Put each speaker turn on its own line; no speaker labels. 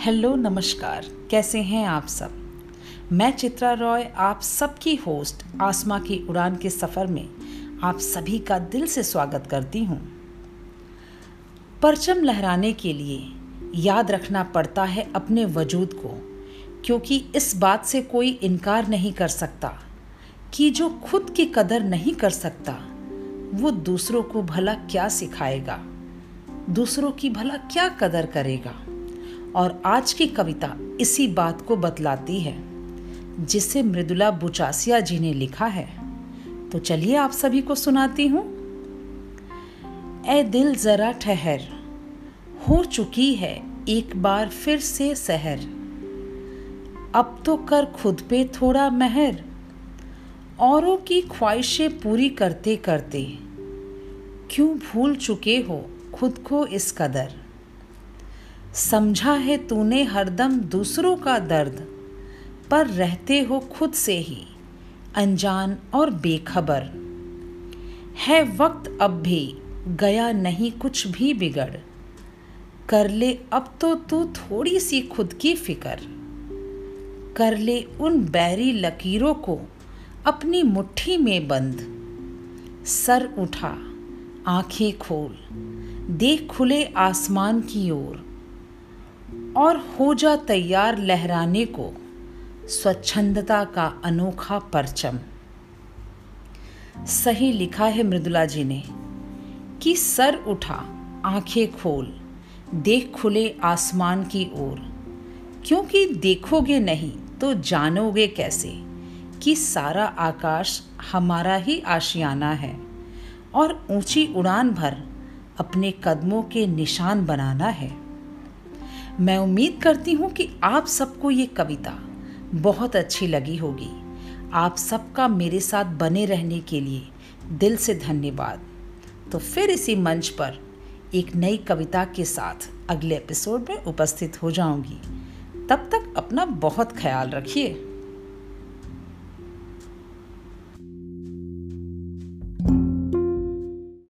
Hello, नमस्कार। कैसे हैं आप सब? मैं चित्रा रॉय, आप सबकी होस्ट आसमा की उड़ान के सफ़र में आप सभी का दिल से स्वागत करती हूँ। परचम लहराने के लिए याद रखना पड़ता है अपने वजूद को, क्योंकि इस बात से कोई इनकार नहीं कर सकता कि जो खुद की कदर नहीं कर सकता, वो दूसरों को भला क्या सिखाएगा? दूसरों की भला क्या कदर करेगा? और आज की कविता इसी बात को बतलाती है, जिसे मृदुला बुचासिया जी ने लिखा है। तो चलिए आप सभी को सुनाती हूँ। ए दिल जरा ठहर, हो चुकी है एक बार फिर से सहर। अब तो कर खुद पे थोड़ा महर, औरों की ख्वाहिशें पूरी करते करते क्यों भूल चुके हो खुद को इस कदर? समझा है तूने हरदम दूसरों का दर्द, पर रहते हो खुद से ही, अनजान और बेखबर। है वक्त अब भी, गया नहीं कुछ भी बिगड़। कर ले अब तो तू थोड़ी सी खुद की फ़िक्र। कर ले उन बैरी लकीरों को, अपनी मुट्ठी में बंद। सर उठा, आँखें खोल, देख खुले आसमान की ओर। और हो जा तैयार लहराने को स्वच्छंदता का अनोखा परचम। सही लिखा है मृदुला जी ने कि सर उठा, आँखें खोल, देख खुले आसमान की ओर। क्योंकि देखोगे नहीं तो जानोगे कैसे कि सारा आकाश हमारा ही आशियाना है और ऊँची उड़ान भर अपने कदमों के निशान बनाना है। मैं उम्मीद करती हूँ कि आप सबको ये कविता बहुत अच्छी लगी होगी। आप सबका मेरे साथ बने रहने के लिए दिल से धन्यवाद। तो फिर इसी मंच पर एक नई कविता के साथ अगले एपिसोड में उपस्थित हो जाऊँगी। तब तक अपना बहुत ख्याल रखिए।